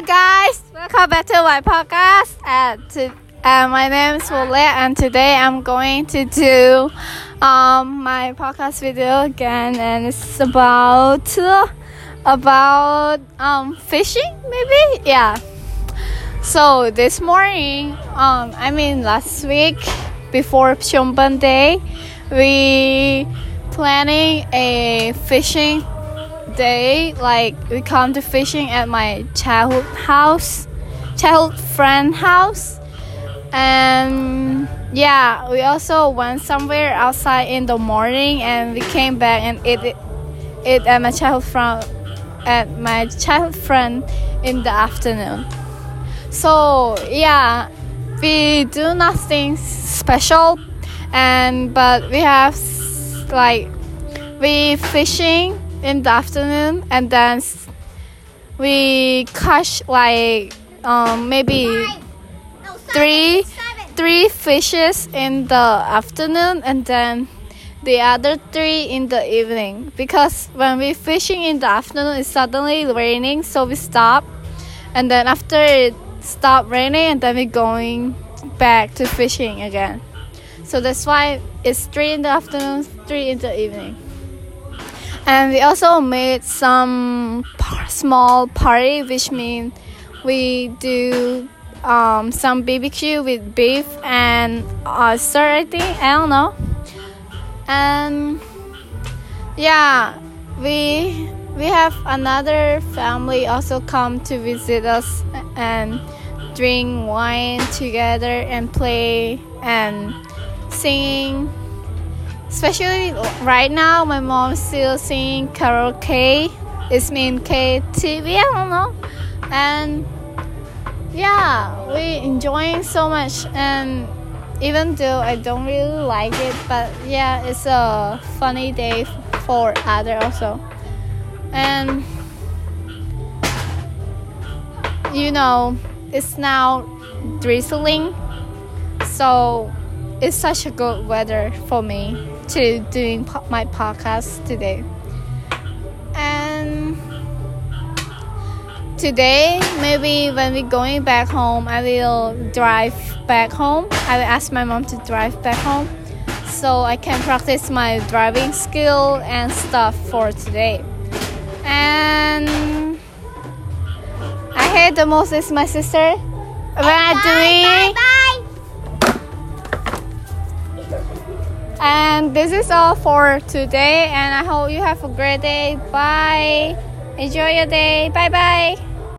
Hello, guys. Welcome back to my podcast. And to, uh, my name is Wole, and today I'm going to do um, my podcast video again, and it's about about um, fishing, maybe. Yeah. So this morning, um, I mean last week before Pchum Ben Day, we planning a fishing day. Like we come to fishing at my childhood house, childhood friend house, and yeah, we also went somewhere outside in the morning, and we came back and ate it, at my childhood friend at my childhood friend in the afternoon. So yeah, we do nothing special, and but we have like we fishing in the afternoon, and then we catch like um maybe three three fishes in the afternoon, and then the other three in the evening. Because when we fishing in the afternoon it's suddenly raining so we stop. And then after it stop raining and then we're going back to fishing again. So that's why it's three in the afternoon three in the evening and we also made some par- small party which means we do um, some bbq with beef and i think. I don't know. And yeah we we have another family also come to visit us and drink wine together and play and singing especially right now my mom's still singing karaoke. It's mean ktv i don't know. And yeah we enjoying so much. And even though I don't really like it, but yeah, it's a funny day for other also. And you know, it's now drizzling, so it's such a good weather for me to doing po- my podcast today. And today maybe when we're going back home i will drive back home. I will ask my mom to drive back home so i can practice my driving skill and stuff for today. And i hate the most is my sister. When i oh, doing and this is all for today and i hope you have a great day. Bye. Enjoy your day. Bye bye